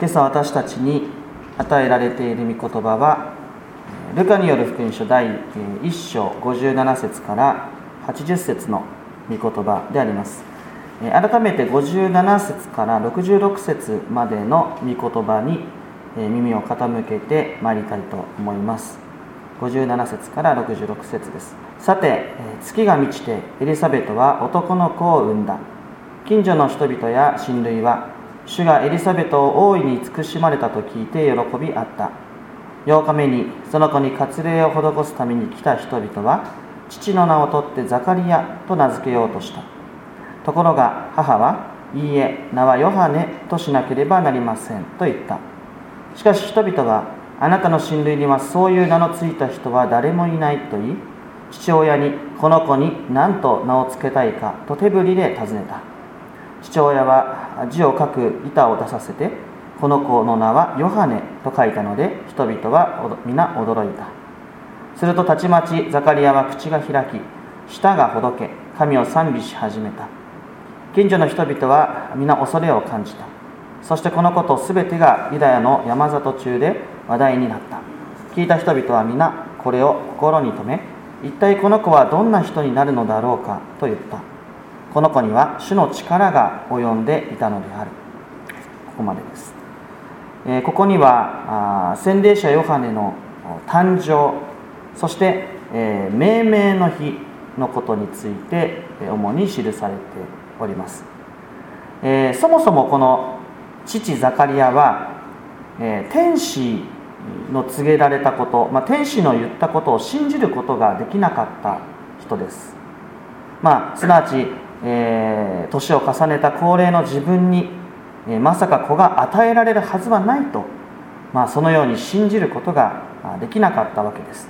今朝私たちに与えられている御言葉はルカによる福音書第1章57節から80節の御言葉であります。改めて57節から66節までの御言葉に耳を傾けてまいりたいと思います。57節から66節です。さて月が満ちてエリザベトは男の子を産んだ。近所の人々や親類は主がエリザベトを大いに慈しまれたと聞いて喜びあった。8日目にその子に割礼を施すために来た人々は父の名を取ってザカリアと名付けようとした。ところが母はいいえ名はヨハネとしなければなりませんと言った。しかし人々はあなたの親類にはそういう名のついた人は誰もいないと言い父親にこの子に何と名を付けたいかと手振りで尋ねた。父親は字を書く板を出させてこの子の名はヨハネと書いたので人々は皆驚いた。するとたちまちザカリアは口が開き舌がほどけ神を賛美し始めた。近所の人々は皆恐れを感じた。そしてこのこと全てがユダヤの山里中で話題になった。聞いた人々は皆これを心に留め一体この子はどんな人になるのだろうかと言った。この子には主の力が及んでいたのである。ここまでです、え、ここには洗礼者ヨハネの誕生そして、え、命名の日のことについて主に記されております、え、そもそもこの父ザカリアは、え、天使の告げられたこと、まあ、天使の言ったことを信じることができなかった人です、まあ、すなわち、えー、年を重ねた高齢の自分に、えー、まさか子が与えられるはずはないと、まあ、そのように信じることができなかったわけです、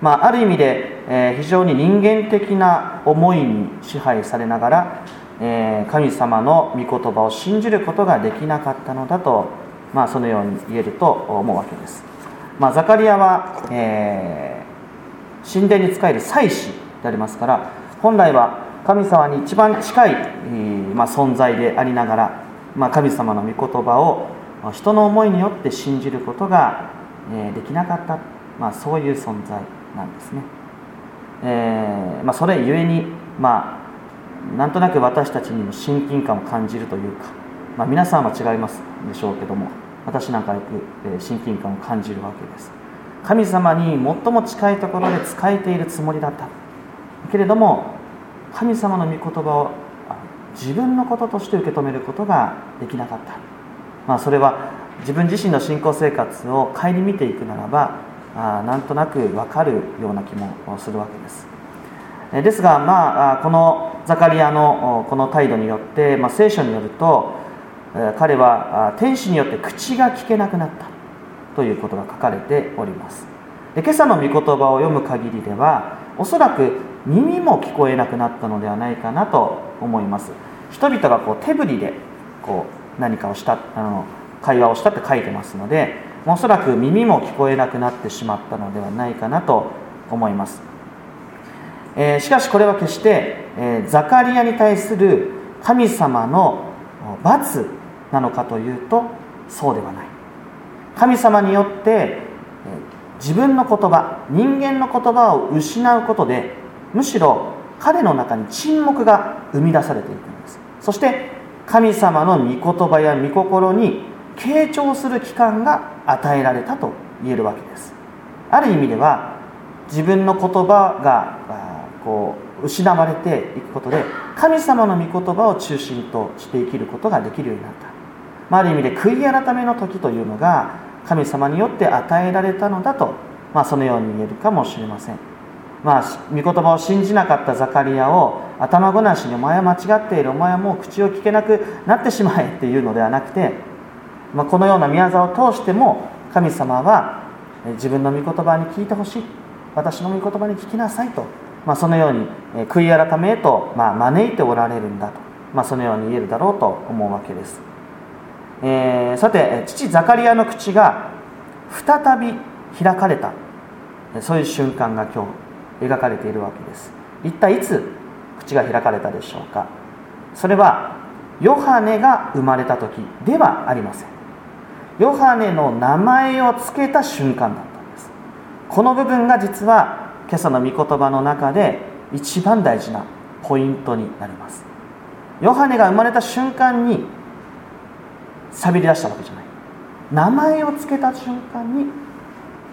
まあ、ある意味で、えー、非常に人間的な思いに支配されながら、え、神様の御言葉を信じることができなかったのだと、まあ、そのように言えると思うわけです、まあ、ザカリアは、え、神殿に仕える祭司でありますから本来は神様に一番近い、ま、存在でありながら、ま、神様の御言葉を人の思いによって信じることが、え、できなかった、まあ、そういう存在なんですね、えーまあ、それゆえに、まあ、なんとなく私たちにも親近感を感じるというか、ま、皆さんは違いますでしょうけども私なんかよく、え親近感を感じるわけです。神様に最も近いところで仕えているつもりだった。けれども神様の御言葉を自分のこととして受け止めることができなかった、まあ、それは自分自身の信仰生活を顧みていくならばあなんとなく分かるような気もするわけです。ですが、まあ、このザカリアのこの態度によって、まあ、聖書によると彼は天使によって口が聞けなくなった。ということが書かれております。で今朝の御言葉を読む限りではおそらく耳も聞こえなくなったのではないかなと思います。人々がこう手振りでこう何かをしたあの会話をしたって書いてますのでおそらく耳も聞こえなくなってしまったのではないかなと思います。えー、しかしこれは決して、えー、ザカリアに対する神様の罰なのかというとそうではない。神様によって、自分の言葉人間の言葉を失うことでむしろ彼の中に沈黙が生み出されていくんです。そして神様の御言葉や御心に傾聴する期間が与えられたと言えるわけです。ある意味では自分の言葉がこう失われていくことで神様の御言葉を中心として生きることができるようになった、まあ、ある意味で悔い改めの時というのが神様によって与えられたのだと、まあ、そのように言えるかもしれません。まあ、御言葉を信じなかったザカリアを頭ごなしにお前は間違っているお前はもう口を聞けなくなってしまえっていうのではなくて、まあ、このような宮沢を通しても神様は自分の御言葉に聞いてほしい。私の御言葉に聞きなさいと。まあ、そのように悔い改めへと、ま、招いておられるんだと、まあ、そのように言えるだろうと思うわけです、えー、さて父ザカリアの口が再び開かれた。そういう瞬間が今日描かれているわけです。一体いつ口が開かれたでしょうか。それはヨハネが生まれた時ではありません。ヨハネの名前を付けた瞬間だったんです。この部分が実は今朝の御言葉の中で一番大事なポイントになります。ヨハネが生まれた瞬間に錆びり出したわけじゃない。名前を付けた瞬間に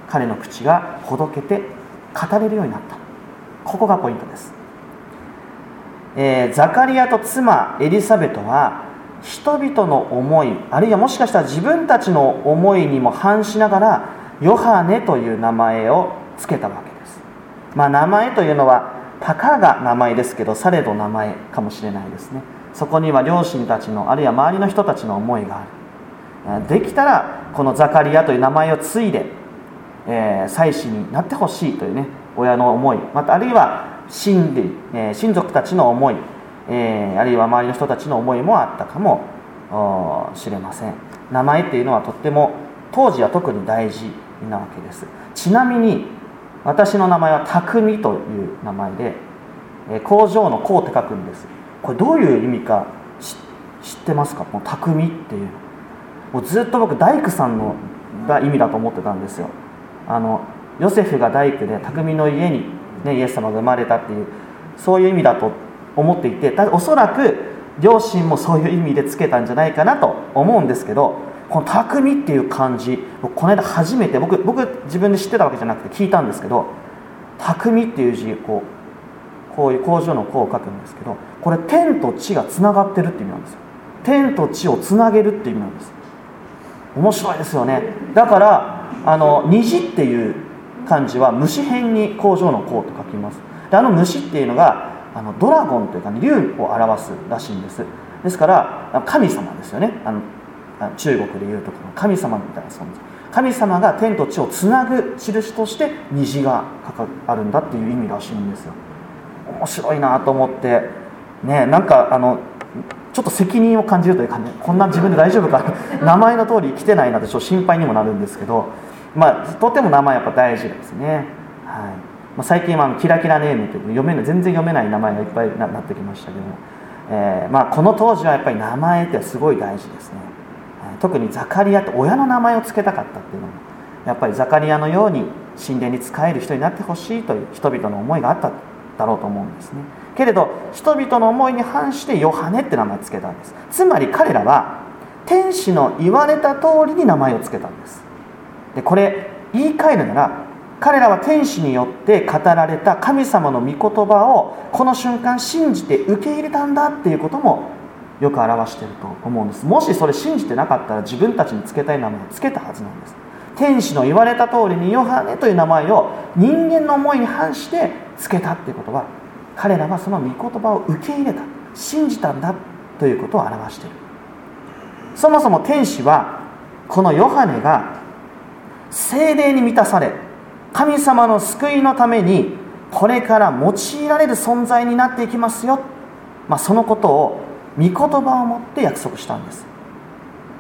彼の口がほどけて語れるようになった。ここがポイントです、えー、ザカリアと妻エリザベトは人々の思いあるいはもしかしたら自分たちの思いにも反しながらヨハネという名前を付けたわけです。まあ名前というのはたかが名前ですけどされど名前かもしれないですね。そこには両親たちのあるいは周りの人たちの思いがある。できたらこのザカリアという名前を継いで、えー、祭司になってほしいというね親の思いまたあるいは親類、えー、親族たちの思いえー、あるいは周りの人たちの思いもあったかもしれません。名前っていうのはとっても当時は特に大事なわけです。ちなみに私の名前は匠という名前で、工場の工って書くんです。これどういう意味か知ってますか？もう匠っていうもうずっと僕大工さんのが意味だと思ってたんですよ。あのヨセフが大工で匠の家に、ね、イエス様が生まれたっていうそういう意味だと思っていておそらく両親もそういう意味でつけたんじゃないかなと思うんですけどこの「匠」っていう漢字この間初めて僕僕自分で知ってたわけじゃなくて聞いたんですけど「匠」っていう字こうこういう工場の「工」を書くんですけどこれ天と地がつながってるって意味なんですよ。天と地をつなげるっていう意味なんです。面白いですよね。だからあの虹っていう漢字は虫編に工場の工と書きます。であの虫っていうのがあのドラゴンというか、ね、竜を表すらしいんです。ですから神様ですよね。あの中国でいうとこの神様みたいな存在。神様が天と地をつなぐ印として虹があるんだっていう意味らしいんですよ。面白いなと思って。ねなんかあのちょっと責任を感じるというかねこんな自分で大丈夫か名前の通り生きてないなってちょっと心配にもなるんですけどまあとても名前やっぱ大事ですね。はい。まあ、最近はキラキラネームという読めない全然読めない名前がいっぱいなってきましたけども、えー、まあ、この当時はやっぱり名前ってすごい大事ですね、えー、特にザカリアって親の名前を付けたかったっていうのもやっぱりザカリアのように神殿に仕える人になってほしいという人々の思いがあっただろうと思うんですね。けれど人々の思いに反してヨハネって名前を付けたんです。つまり彼らは天使の言われた通りに名前を付けたんです。でこれ言い換えるなら彼らは天使によって語られた神様の御言葉をこの瞬間信じて受け入れたんだっていうこともよく表していると思うんです。もしそれ信じてなかったら自分たちにつけたい名前をつけたはずなんです。天使の言われた通りにヨハネという名前を人間の思いに反してつけたっていうことは彼らはその御言葉を受け入れた信じたんだということを表している。そもそも天使はこのヨハネが精霊に満たされ神様の救いのためにこれから用いられる存在になっていきますよ、まあ、そのことを御言葉を持って約束したんです。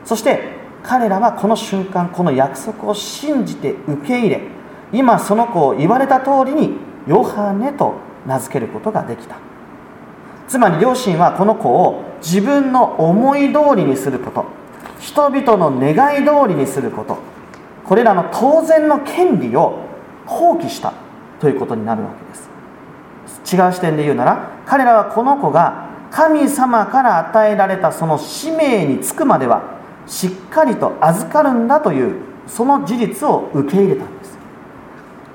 そして彼らはこの瞬間この約束を信じて受け入れ今その子を言われた通りにヨハネと名付けることができた。つまり両親はこの子を自分の思い通りにすること人々の願い通りにすることこれらの当然の権利を放棄したということになるわけです。違う視点で言うなら彼らはこの子が神様から与えられたその使命に就くまではしっかりと預かるんだというその事実を受け入れたんです。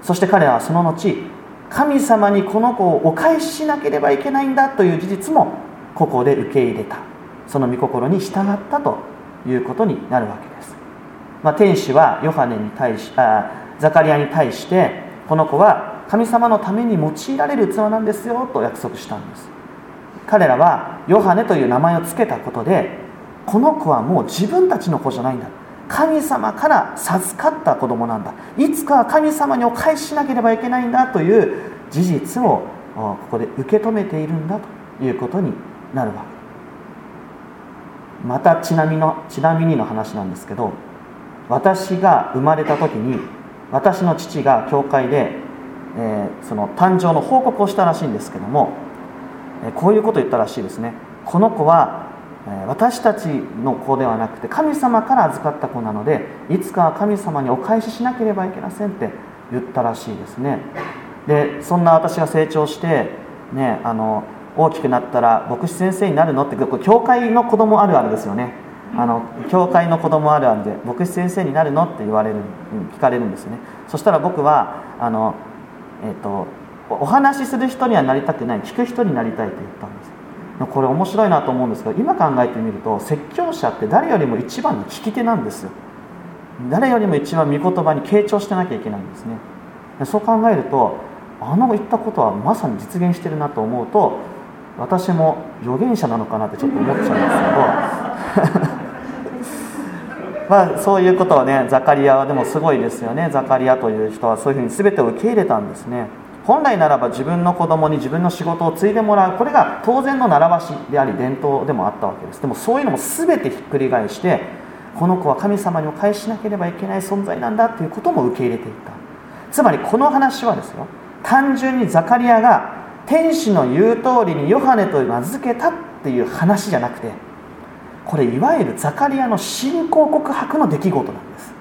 そして彼らはその後神様にこの子をお返ししなければいけないんだという事実もここで受け入れた。その御心に従ったということになるわけです、まあ、天使はヨハネに対しあザカリアに対してこの子は神様のために用いられる器なんですよと約束したんです。彼らはヨハネという名前を付けたことでこの子はもう自分たちの子じゃないんだ。神様から授かった子供なんだ。いつかは神様にお返ししなければいけないんだという事実をここで受け止めているんだということになるわけ。またちなみのちなみにの話なんですけど私が生まれた時に私の父が教会で、えー、その誕生の報告をしたらしいんですけども、え、こういうことを言ったらしいですね。この子は、私たちの子ではなくて神様から預かった子なのでいつかは神様にお返ししなければいけませんって言ったらしいですね。でそんな私が成長してねあの大きくなったら牧師先生になるのって教会の子供あるあるですよね。あの教会の子供あるあるで牧師先生になるのって言われる聞かれるんですよね。そしたら僕はあの、えーと、お話しする人にはなりたくない聞く人になりたいと言ったんですこれ面白いなと思うんですけど今考えてみると説教者って誰よりも一番の聞き手なんですよ。誰よりも一番御言葉に傾聴してなきゃいけないんですね。そう考えるとあの言ったことはまさに実現してるなと思うと私も預言者なのかなってちょっと思っちゃうんですけどまあそういうことはねザカリアはでもすごいですよね。ザカリアという人はそういうふうに全てを受け入れたんですね。本来ならば自分の子供に自分の仕事を継いでもらう。これが当然の習わしであり伝統でもあったわけです。でもそういうのも全てひっくり返してこの子は神様にお返ししなければいけない存在なんだということも受け入れていった。つまりこの話はですよ。単純にザカリアが天使の言う通りにヨハネと名付けたっていう話じゃなくてこれいわゆるザカリアの信仰告白の出来事なんです。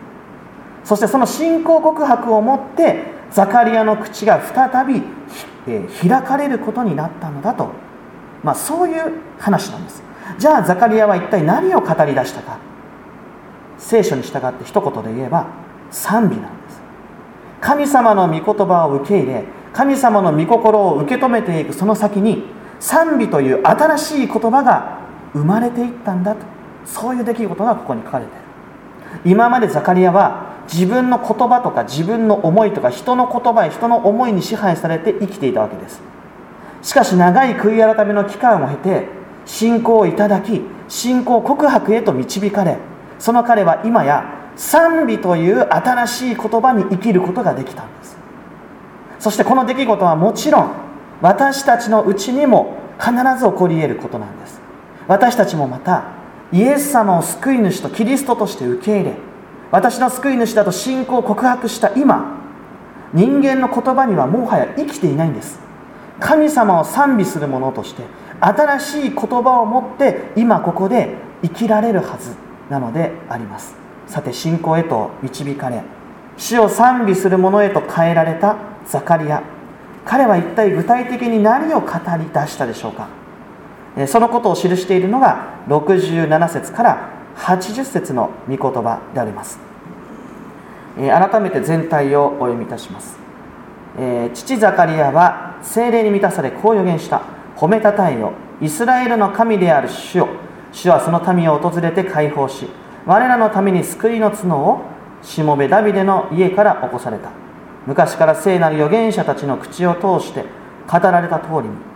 そしてその信仰告白をもってザカリアの口が再び、え開かれることになったのだと、まあ、そういう話なんです。じゃあザカリアは一体何を語り出したか。聖書に従って一言で言えば賛美なんです。神様の御言葉を受け入れ神様の御心を受け止めていくその先に賛美という新しい言葉が生まれていったんだと。そういう出来事がここに書かれている。今までザカリアは自分の言葉とか自分の思いとか人の言葉や人の思いに支配されて生きていたわけです。しかし長い悔い改めの期間を経て信仰をいただき信仰告白へと導かれその彼は今や賛美という新しい言葉に生きることができたんです。そしてこの出来事はもちろん私たちのうちにも必ず起こり得ることなんです。私たちもまたイエス様を救い主とキリストとして受け入れ私の救い主だと信仰を告白した今人間の言葉にはもはや生きていないんです。神様を賛美する者として新しい言葉を持って今ここで生きられるはずなのであります。さて信仰へと導かれ死を賛美する者へと変えられたザカリア。彼は一体具体的に何を語り出したでしょうか？そのことを記しているのが67節から80節の御言葉であります。改めて全体をお読みいたします。父ザカリアは精霊に満たされこう予言した。褒めたたえよイスラエルの神である主よ。主はその民を訪れて解放し我らのために救いの角をしもべダビデの家から起こされた。昔から聖なる預言者たちの口を通して語られた通りに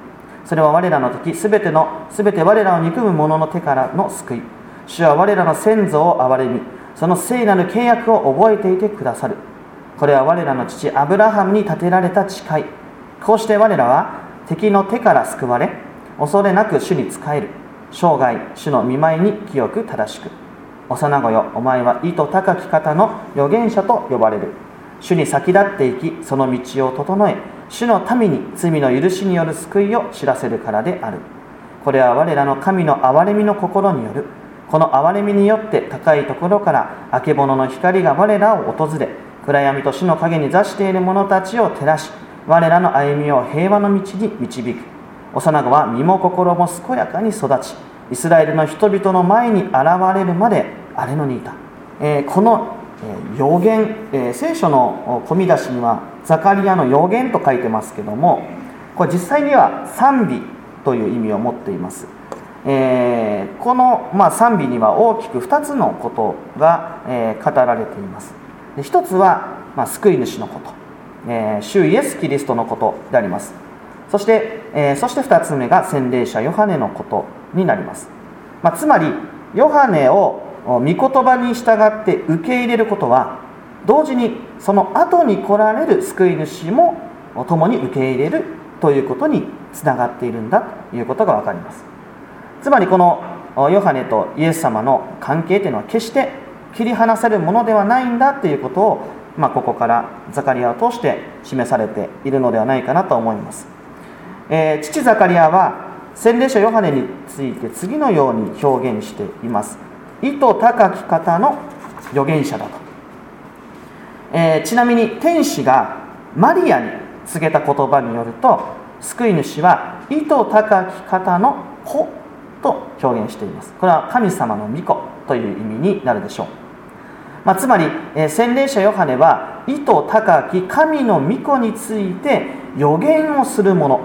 それは我らの時すべてのすべて我らを憎む者の手からの救い。主は我らの先祖を憐れみその聖なる契約を覚えていてくださる。これは我らの父アブラハムに立てられた誓い。こうして我らは敵の手から救われ恐れなく主に仕える。生涯主の見舞いに清く正しく。幼子よお前は意図高き方の預言者と呼ばれる。主に先立っていきその道を整え主の民に罪の許しによる救いを知らせるからである。これは我らの神の憐れみの心による。この憐れみによって高いところからあけぼのの光が我らを訪れ暗闇と死の陰に座している者たちを照らし我らの歩みを平和の道に導く。幼子は身も心も健やかに育ちイスラエルの人々の前に現れるまで荒れ野にいた、えー、この、え、予言、えー、聖書の込み出しにはザカリアの予言と書いてますけどもこれ実際には賛美という意味を持っています、えー、この、まあ、賛美には大きく2つのことが、えー、語られています。で1つは、まあ、救い主のこと、えー、主イエス・キリストのことであります。そして、え、そして2つ目が洗礼者ヨハネのことになります、まあ、つまりヨハネを御言葉に従って受け入れることは同時にその後に来られる救い主も共に受け入れるということにつながっているんだということが分かります。つまりこのヨハネとイエス様の関係というのは決して切り離せるものではないんだということを、まあ、ここからザカリアを通して示されているのではないかなと思います、えー、父ザカリアは洗礼者ヨハネについて次のように表現しています。意図高き方の預言者だと、えー、ちなみに天使がマリアに告げた言葉によると救い主は意図高き方の子と表現しています。これは神様の御子という意味になるでしょう、まあ、つまり、えー、洗礼者ヨハネは意図高き神の御子について予言をするもの。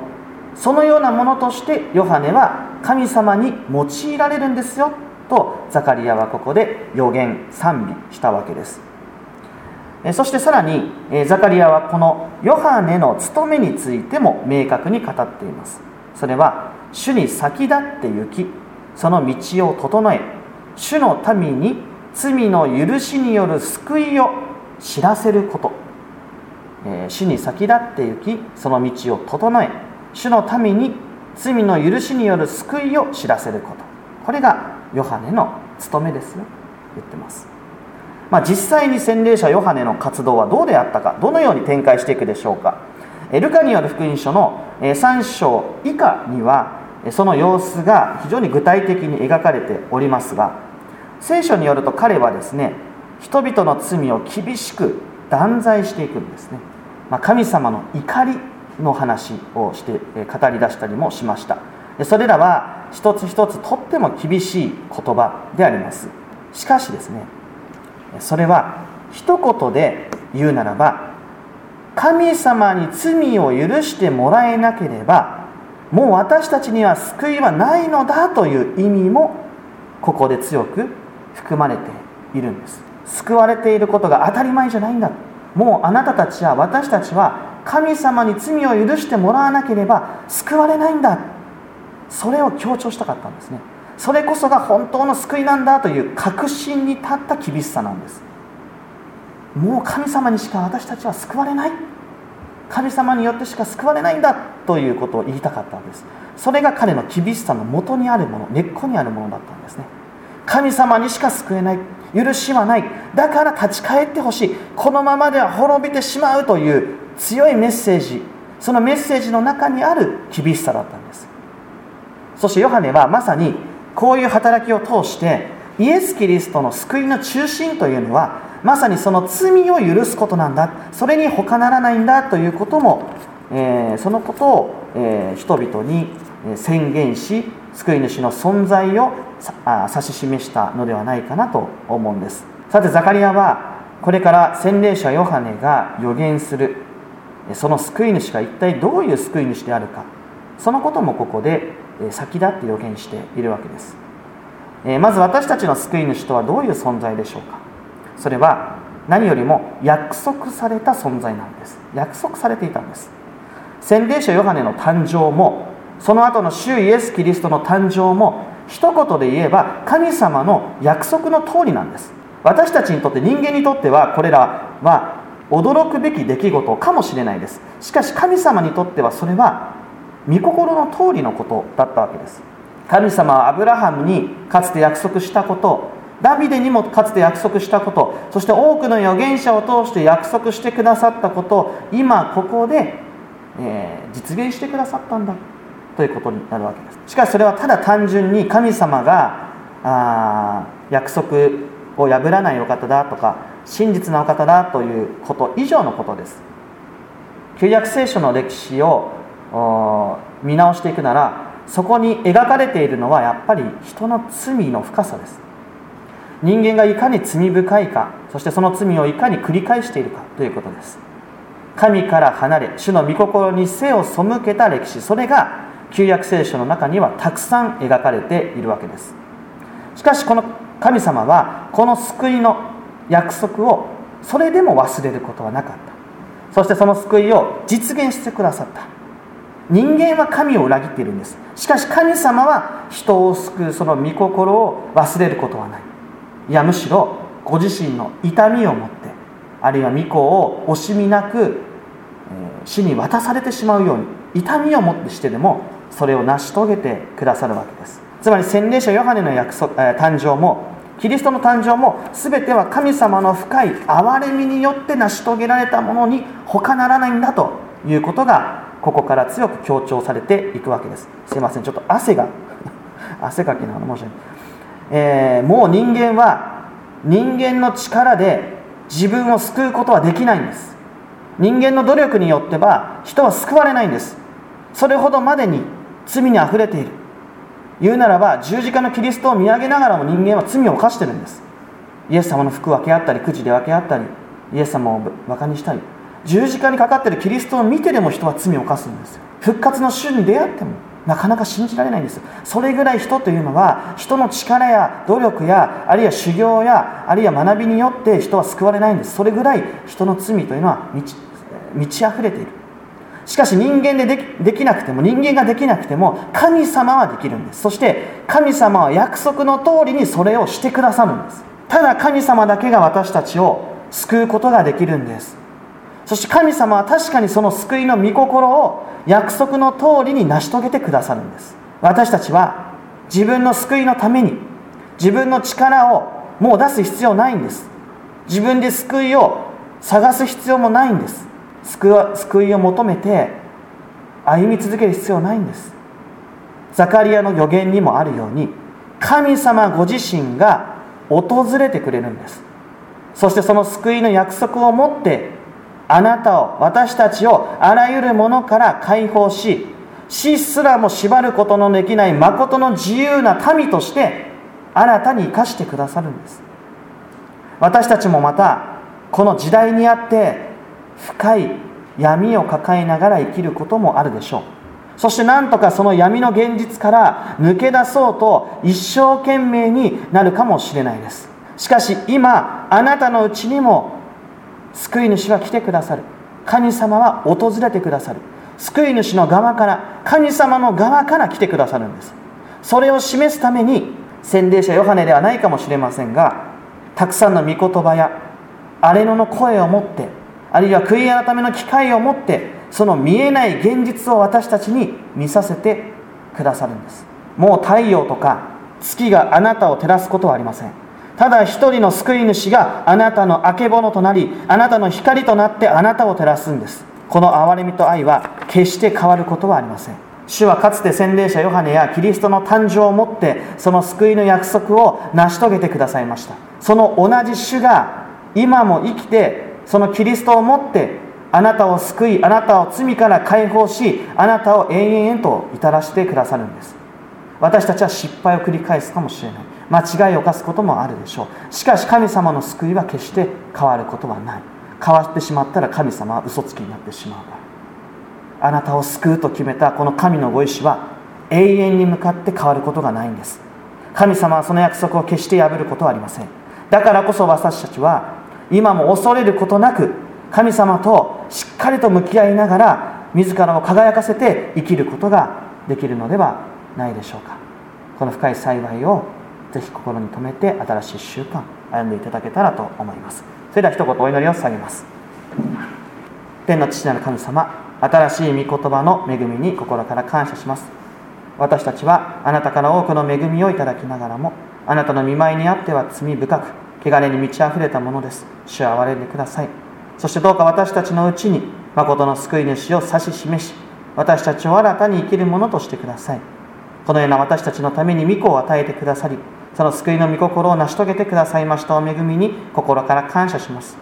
そのようなものとしてヨハネは神様に用いられるんですよとザカリアはここで予言賛美したわけです。そしてさらにザカリアはこのヨハネの務めについても明確に語っています。それは主に先立って行きその道を整え主の民に罪の許しによる救いを知らせること、え主に先立って行きその道を整え主の民に罪の許しによる救いを知らせること。これがヨハネの務めですよ。言ってます、まあ、実際に洗礼者ヨハネの活動はどうであったかどのように展開していくでしょうか。ルカによる福音書の3章以下にはその様子が非常に具体的に描かれておりますが聖書によると彼はですね人々の罪を厳しく断罪していくんですね、まあ、神様の怒りの話をして語り出したりもしました。それらは一つ一つとっても厳しい言葉であります。しかしですねそれは一言で言うならば神様に罪を許してもらえなければもう私たちには救いはないのだという意味もここで強く含まれているんです。救われていることが当たり前じゃないんだもうあなたたちは私たちは神様に罪を許してもらわなければ救われないんだ。それを強調したかったんですね。それこそが本当の救いなんだという確信に立った厳しさなんです。もう神様にしか私たちは救われない。神様によってしか救われないんだということを言いたかったんです。それが彼の厳しさの元にあるもの根っこにあるものだったんですね。神様にしか救えない。許しはない。だから立ち返ってほしい。このままでは滅びてしまうという強いメッセージ。そのメッセージの中にある厳しさだったんです。そしてヨハネはまさにこういう働きを通してイエス・キリストの救いの中心というのはまさにその罪を許すことなんだ。それに他ならないんだということも、えー、そのことを、えー、人々に宣言し救い主の存在を指し示したのではないかなと思うんです。さてザカリアはこれから洗礼者ヨハネが予言するその救い主が一体どういう救い主であるか。そのこともここで先立って予言しているわけです。まず私たちの救い主とはどういう存在でしょうか？それは何よりも約束された存在なんです。約束されていたんです。洗礼者ヨハネの誕生もその後の主イエス・キリストの誕生も一言で言えば神様の約束の通りなんです。私たちにとって人間にとってはこれらは驚くべき出来事かもしれないです。しかし神様にとってはそれは御心の通りのことだったわけです。神様はアブラハムにかつて約束したことダビデにもかつて約束したことそして多くの預言者を通して約束してくださったことを今ここで、えー、実現してくださったんだということになるわけです。しかしそれはただ単純に神様があ約束を破らないお方だとか真実なお方だということ以上のことです。旧約聖書の歴史を見直していくならそこに描かれているのはやっぱり人の罪の深さです。人間がいかに罪深いかそしてその罪をいかに繰り返しているかということです。神から離れ主の御心に背を背けた歴史それが旧約聖書の中にはたくさん描かれているわけです。しかしこの神様はこの救いの約束をそれでも忘れることはなかった。そしてその救いを実現してくださった。人間は神を裏切っているんです。しかし神様は人を救うその御心を忘れることはない。いやむしろご自身の痛みを持ってあるいは御子を惜しみなく、死に渡されてしまうように痛みをもってしてでもそれを成し遂げてくださるわけです。つまり洗礼者ヨハネの約束、誕生もキリストの誕生も全ては神様の深い憐れみによって成し遂げられたものに他ならないんだということがここから強く強調されていくわけです。すいません。ちょっと汗が 汗かきなの申し訳ない、えー、もう人間は人間の力で自分を救うことはできないんです。人間の努力によっては人は救われないんです。それほどまでに罪にあふれている。言うならば十字架のキリストを見上げながらも人間は罪を犯してるんです。イエス様の服分け合ったりくじで分け合ったりイエス様をバカにしたり。十字架にかかっているキリストを見てでも人は罪を犯すんです復活の主に出会ってもなかなか信じられないんですそれぐらい人というのは人の力や努力やあるいは修行やあるいは学びによって人は救われないんです。それぐらい人の罪というのは満ち満ち溢れている。しかし人間でできなくても人間ができなくても神様はできるんです。そして神様は約束の通りにそれをしてくださるんです。ただ神様だけが私たちを救うことができるんです。そして神様は確かにその救いの御心を約束の通りに成し遂げてくださるんです。私たちは自分の救いのために自分の力をもう出す必要ないんです。自分で救いを探す必要もないんです。救いを求めて歩み続ける必要ないんです。ザカリアの予言にもあるように神様ご自身が訪れてくれるんです。そしてその救いの約束を持ってあなたを私たちをあらゆるものから解放し死すらも縛ることのできない誠の自由な民として新たに生かしてくださるんです。私たちもまたこの時代にあって深い闇を抱えながら生きることもあるでしょう。そしてなんとかその闇の現実から抜け出そうと一生懸命になるかもしれないです。しかし今あなたのうちにも救い主は来てくださる。神様は訪れてくださる。救い主の側から神様の側から来てくださるんです。それを示すために洗礼者ヨハネではないかもしれませんがたくさんの御言葉や荒れ野の声を持ってあるいは悔い改めの機会を持ってその見えない現実を私たちに見させてくださるんです。もう太陽とか月があなたを照らすことはありません。ただ一人の救い主があなたのあけぼのとなりあなたの光となってあなたを照らすんです。この憐れみと愛は決して変わることはありません。主はかつて洗礼者ヨハネやキリストの誕生をもってその救いの約束を成し遂げてくださいました。その同じ主が今も生きてそのキリストをもってあなたを救いあなたを罪から解放しあなたを永遠へと至らしてくださるんです。私たちは失敗を繰り返すかもしれない。間違いを犯すこともあるでしょう。しかし神様の救いは決して変わることはない。変わってしまったら神様は嘘つきになってしまうから。あなたを救うと決めたこの神のご意志は永遠に向かって変わることがないんです。神様はその約束を決して破ることはありません。だからこそ私たちは今も恐れることなく神様としっかりと向き合いながら自らを輝かせて生きることができるのではないでしょうか。この深い幸いをぜひ心に留めて新しい習慣歩んでいただけたらと思います。それでは一言お祈りを下げます。天の父なる神様新しい御言葉の恵みに心から感謝します。私たちはあなたから多くの恵みをいただきながらもあなたの見舞いにあっては罪深く汚れに満ち溢れたものです。主は憐れんでください。そしてどうか私たちのうちに誠の救い主を指し示し私たちを新たに生きるものとしてください。このような私たちのために御子を与えてくださりその救いの御心を成し遂げてくださいましたお恵みに心から感謝します。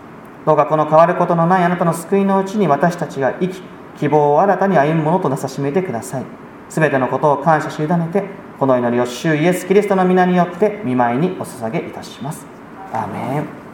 どうかこの変わることのないあなたの救いのうちに私たちが生き希望を新たに歩むものとなさしめてください。すべてのことを感謝し委ねてこの祈りを主イエス・キリストの皆によって見舞いにお捧げいたします。アーメン。